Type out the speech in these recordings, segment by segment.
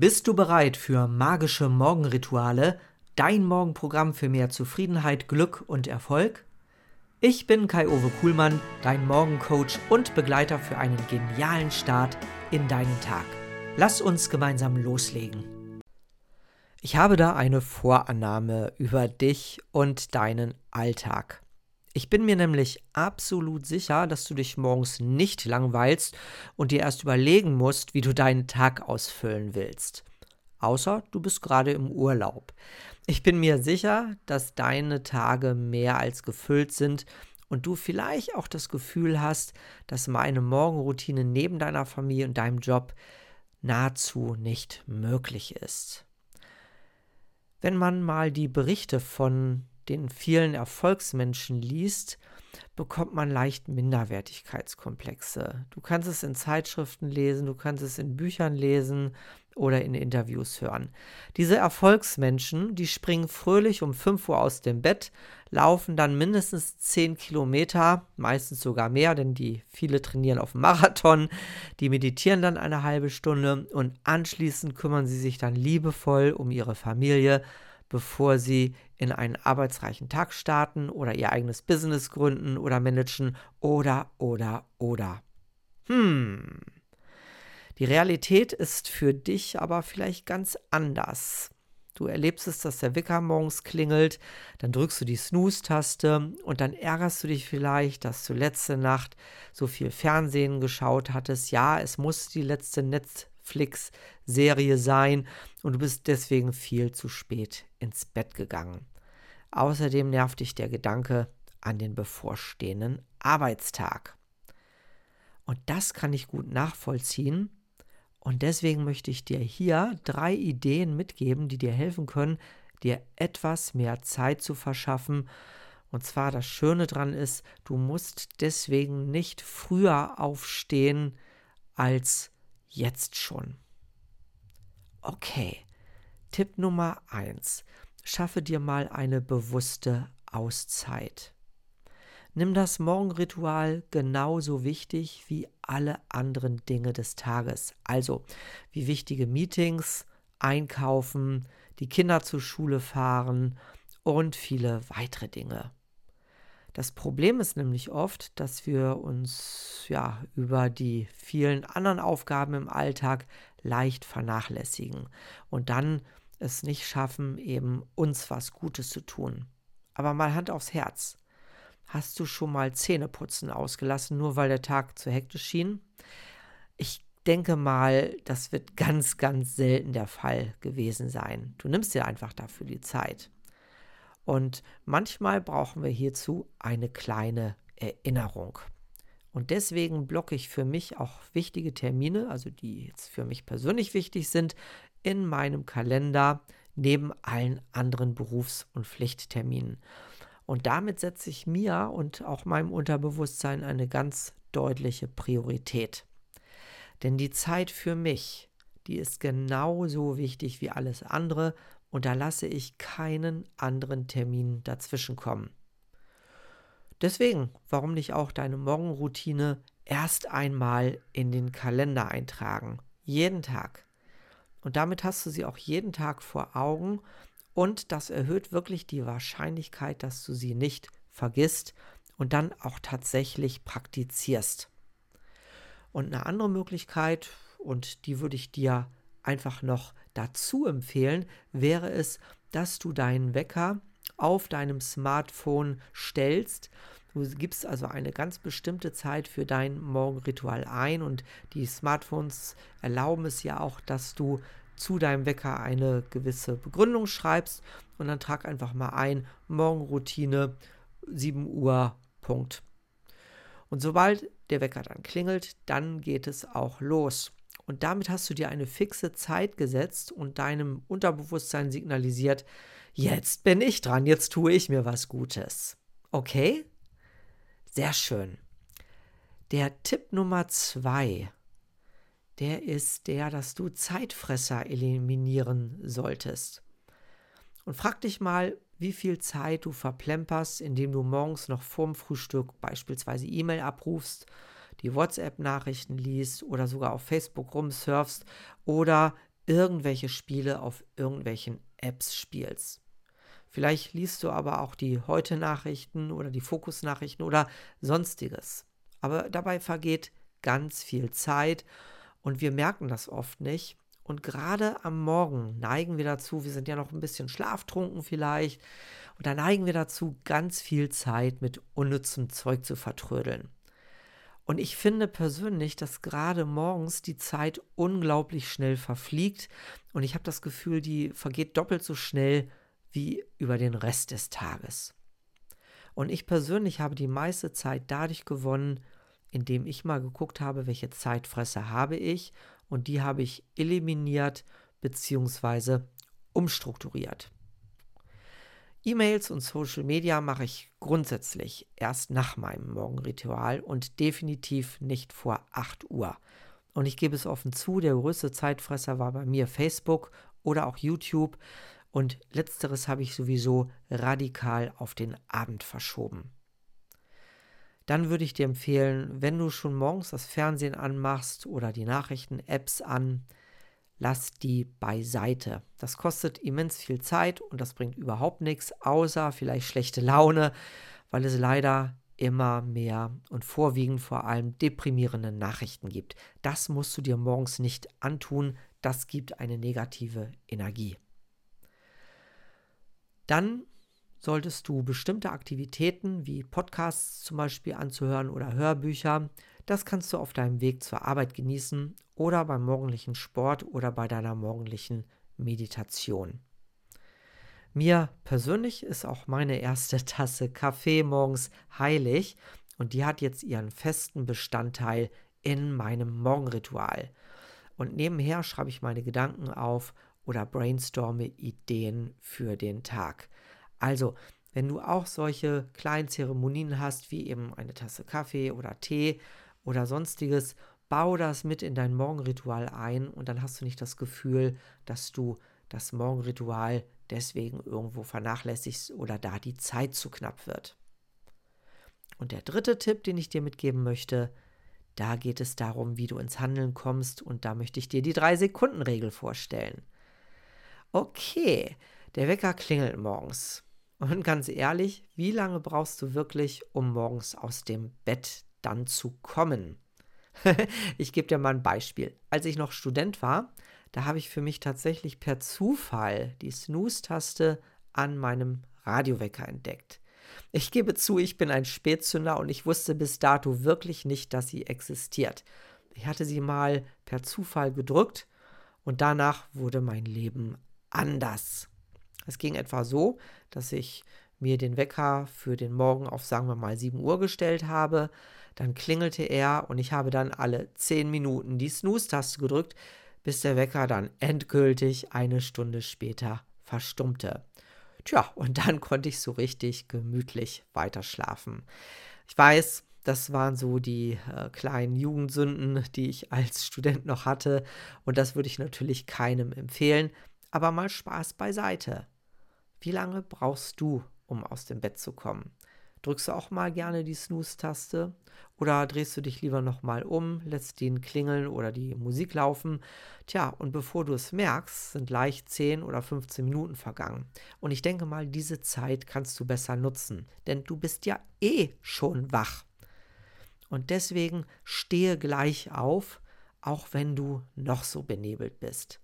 Bist du bereit für magische Morgenrituale, dein Morgenprogramm für mehr Zufriedenheit, Glück und Erfolg? Ich bin Kai-Owe Kuhlmann, dein Morgencoach und Begleiter für einen genialen Start in deinen Tag. Lass uns gemeinsam loslegen. Ich habe da eine Vorannahme über dich und deinen Alltag. Ich bin mir nämlich absolut sicher, dass du dich morgens nicht langweilst und dir erst überlegen musst, wie du deinen Tag ausfüllen willst. Außer du bist gerade im Urlaub. Ich bin mir sicher, dass deine Tage mehr als gefüllt sind und du vielleicht auch das Gefühl hast, dass meine Morgenroutine neben deiner Familie und deinem Job nahezu nicht möglich ist. Wenn man mal die Berichte von den vielen Erfolgsmenschen liest, bekommt man leicht Minderwertigkeitskomplexe. Du kannst es in Zeitschriften lesen, du kannst es in Büchern lesen oder in Interviews hören. Diese Erfolgsmenschen, die springen fröhlich um 5 Uhr aus dem Bett, laufen dann mindestens 10 Kilometer, meistens sogar mehr, denn die viele trainieren auf Marathon, die meditieren dann eine halbe Stunde und anschließend kümmern sie sich dann liebevoll um ihre Familie, bevor sie in einen arbeitsreichen Tag starten oder ihr eigenes Business gründen oder managen oder, oder, oder. Hm. Die Realität ist für dich aber vielleicht ganz anders. Du erlebst es, dass der Wecker morgens klingelt, dann drückst du die Snooze-Taste und dann ärgerst du dich vielleicht, dass du letzte Nacht so viel Fernsehen geschaut hattest. Ja, es muss die letzte Netz Netflix-Serie sein und du bist deswegen viel zu spät ins Bett gegangen. Außerdem nervt dich der Gedanke an den bevorstehenden Arbeitstag. Und das kann ich gut nachvollziehen. Und deswegen möchte ich dir hier drei Ideen mitgeben, die dir helfen können, dir etwas mehr Zeit zu verschaffen. Und zwar das Schöne dran ist, du musst deswegen nicht früher aufstehen als jetzt schon. Okay, Tipp Nummer 1. Schaffe dir mal eine bewusste Auszeit. Nimm das Morgenritual genauso wichtig wie alle anderen Dinge des Tages. Also wie wichtige Meetings, einkaufen, die Kinder zur Schule fahren und viele weitere Dinge. Das Problem ist nämlich oft, dass wir uns ja über die vielen anderen Aufgaben im Alltag leicht vernachlässigen und dann es nicht schaffen, eben uns was Gutes zu tun. Aber mal Hand aufs Herz. Hast du schon mal Zähneputzen ausgelassen, nur weil der Tag zu hektisch schien? Ich denke mal, das wird ganz, ganz selten der Fall gewesen sein. Du nimmst dir einfach dafür die Zeit. Und manchmal brauchen wir hierzu eine kleine Erinnerung. Und deswegen blocke ich für mich auch wichtige Termine, also die jetzt für mich persönlich wichtig sind, in meinem Kalender neben allen anderen Berufs- und Pflichtterminen. Und damit setze ich mir und auch meinem Unterbewusstsein eine ganz deutliche Priorität. Denn die Zeit für mich, die ist genauso wichtig wie alles andere und da lasse ich keinen anderen Termin dazwischenkommen. Deswegen, warum nicht auch deine Morgenroutine erst einmal in den Kalender eintragen? Jeden Tag. Und damit hast du sie auch jeden Tag vor Augen und das erhöht wirklich die Wahrscheinlichkeit, dass du sie nicht vergisst und dann auch tatsächlich praktizierst. Und eine andere Möglichkeit, und die würde ich dir einfach noch dazu empfehlen, wäre es, dass du deinen Wecker auf deinem Smartphone stellst. Du gibst also eine ganz bestimmte Zeit für dein Morgenritual ein und die Smartphones erlauben es ja auch, dass du zu deinem Wecker eine gewisse Begründung schreibst und dann trag einfach mal ein Morgenroutine 7 Uhr Punkt. Und sobald der Wecker dann klingelt, dann geht es auch los. Und damit hast du dir eine fixe Zeit gesetzt und deinem Unterbewusstsein signalisiert, jetzt bin ich dran, jetzt tue ich mir was Gutes. Okay? Sehr schön. Der Tipp Nummer zwei, der ist der, dass du Zeitfresser eliminieren solltest. Und frag dich mal, wie viel Zeit du verplemperst, indem du morgens noch vorm Frühstück beispielsweise E-Mail abrufst die WhatsApp-Nachrichten liest oder sogar auf Facebook rumsurfst oder irgendwelche Spiele auf irgendwelchen Apps spielst. Vielleicht liest du aber auch die Heute-Nachrichten oder die Fokus-Nachrichten oder sonstiges. Aber dabei vergeht ganz viel Zeit und wir merken das oft nicht. Und gerade am Morgen neigen wir dazu, wir sind ja noch ein bisschen schlaftrunken vielleicht, und da neigen wir dazu, ganz viel Zeit mit unnützem Zeug zu vertrödeln. Und ich finde persönlich, dass gerade morgens die Zeit unglaublich schnell verfliegt und ich habe das Gefühl, die vergeht doppelt so schnell wie über den Rest des Tages. Und ich persönlich habe die meiste Zeit dadurch gewonnen, indem ich mal geguckt habe, welche Zeitfresser habe ich und die habe ich eliminiert bzw. umstrukturiert. E-Mails und Social Media mache ich grundsätzlich erst nach meinem Morgenritual und definitiv nicht vor 8 Uhr. Und ich gebe es offen zu, der größte Zeitfresser war bei mir Facebook oder auch YouTube und letzteres habe ich sowieso radikal auf den Abend verschoben. Dann würde ich dir empfehlen, wenn du schon morgens das Fernsehen anmachst oder die Nachrichten-Apps an, lass die beiseite. Das kostet immens viel Zeit und das bringt überhaupt nichts, außer vielleicht schlechte Laune, weil es leider immer mehr und vorwiegend vor allem deprimierende Nachrichten gibt. Das musst du dir morgens nicht antun, das gibt eine negative Energie. Dann solltest du bestimmte Aktivitäten wie Podcasts zum Beispiel anzuhören oder Hörbücher, das kannst du auf deinem Weg zur Arbeit genießen oder beim morgendlichen Sport oder bei deiner morgendlichen Meditation. Mir persönlich ist auch meine erste Tasse Kaffee morgens heilig und die hat jetzt ihren festen Bestandteil in meinem Morgenritual. Und nebenher schreibe ich meine Gedanken auf oder brainstorme Ideen für den Tag. Also, wenn du auch solche kleinen Zeremonien hast, wie eben eine Tasse Kaffee oder Tee oder sonstiges, bau das mit in dein Morgenritual ein und dann hast du nicht das Gefühl, dass du das Morgenritual deswegen irgendwo vernachlässigst oder da die Zeit zu knapp wird. Und der dritte Tipp, den ich dir mitgeben möchte, da geht es darum, wie du ins Handeln kommst und da möchte ich dir die Drei-Sekunden-Regel vorstellen. Okay, der Wecker klingelt morgens. Und ganz ehrlich, wie lange brauchst du wirklich, um morgens aus dem Bett dann zu kommen? ich gebe dir mal ein Beispiel. Als ich noch Student war, da habe ich für mich tatsächlich per Zufall die Snooze-Taste an meinem Radiowecker entdeckt. Ich gebe zu, ich bin ein Spätzünder und ich wusste bis dato wirklich nicht, dass sie existiert. Ich hatte sie mal per Zufall gedrückt und danach wurde mein Leben anders. Es ging etwa so, dass ich mir den Wecker für den Morgen auf, sagen wir mal, 7 Uhr gestellt habe. Dann klingelte er und ich habe dann alle 10 Minuten die Snooze-Taste gedrückt, bis der Wecker dann endgültig eine Stunde später verstummte. Tja, und dann konnte ich so richtig gemütlich weiterschlafen. Ich weiß, das waren so die äh, kleinen Jugendsünden, die ich als Student noch hatte. Und das würde ich natürlich keinem empfehlen. Aber mal Spaß beiseite. Wie lange brauchst du, um aus dem Bett zu kommen? Drückst du auch mal gerne die Snooze-Taste oder drehst du dich lieber nochmal um, lässt den klingeln oder die Musik laufen? Tja, und bevor du es merkst, sind leicht 10 oder 15 Minuten vergangen. Und ich denke mal, diese Zeit kannst du besser nutzen, denn du bist ja eh schon wach. Und deswegen stehe gleich auf, auch wenn du noch so benebelt bist.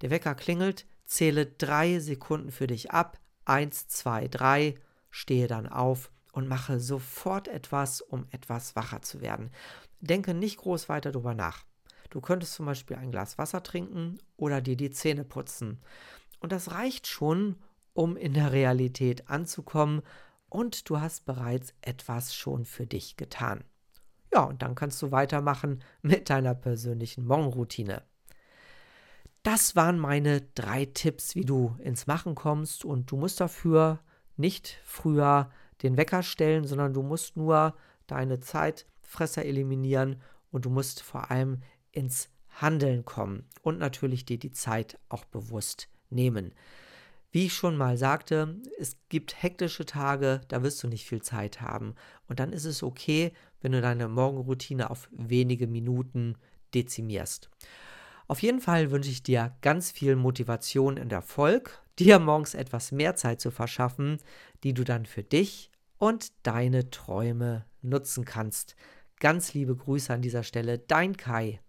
Der Wecker klingelt, zähle drei Sekunden für dich ab. Eins, zwei, drei, stehe dann auf und mache sofort etwas, um etwas wacher zu werden. Denke nicht groß weiter darüber nach. Du könntest zum Beispiel ein Glas Wasser trinken oder dir die Zähne putzen. Und das reicht schon, um in der Realität anzukommen und du hast bereits etwas schon für dich getan. Ja, und dann kannst du weitermachen mit deiner persönlichen Morgenroutine. Das waren meine drei Tipps, wie du ins Machen kommst und du musst dafür nicht früher den Wecker stellen, sondern du musst nur deine Zeitfresser eliminieren und du musst vor allem ins Handeln kommen und natürlich dir die Zeit auch bewusst nehmen. Wie ich schon mal sagte, es gibt hektische Tage, da wirst du nicht viel Zeit haben. Und dann ist es okay, wenn du deine Morgenroutine auf wenige Minuten dezimierst. Auf jeden Fall wünsche ich dir ganz viel Motivation und Erfolg, dir morgens etwas mehr Zeit zu verschaffen, die du dann für dich und deine Träume nutzen kannst. Ganz liebe Grüße an dieser Stelle, dein Kai.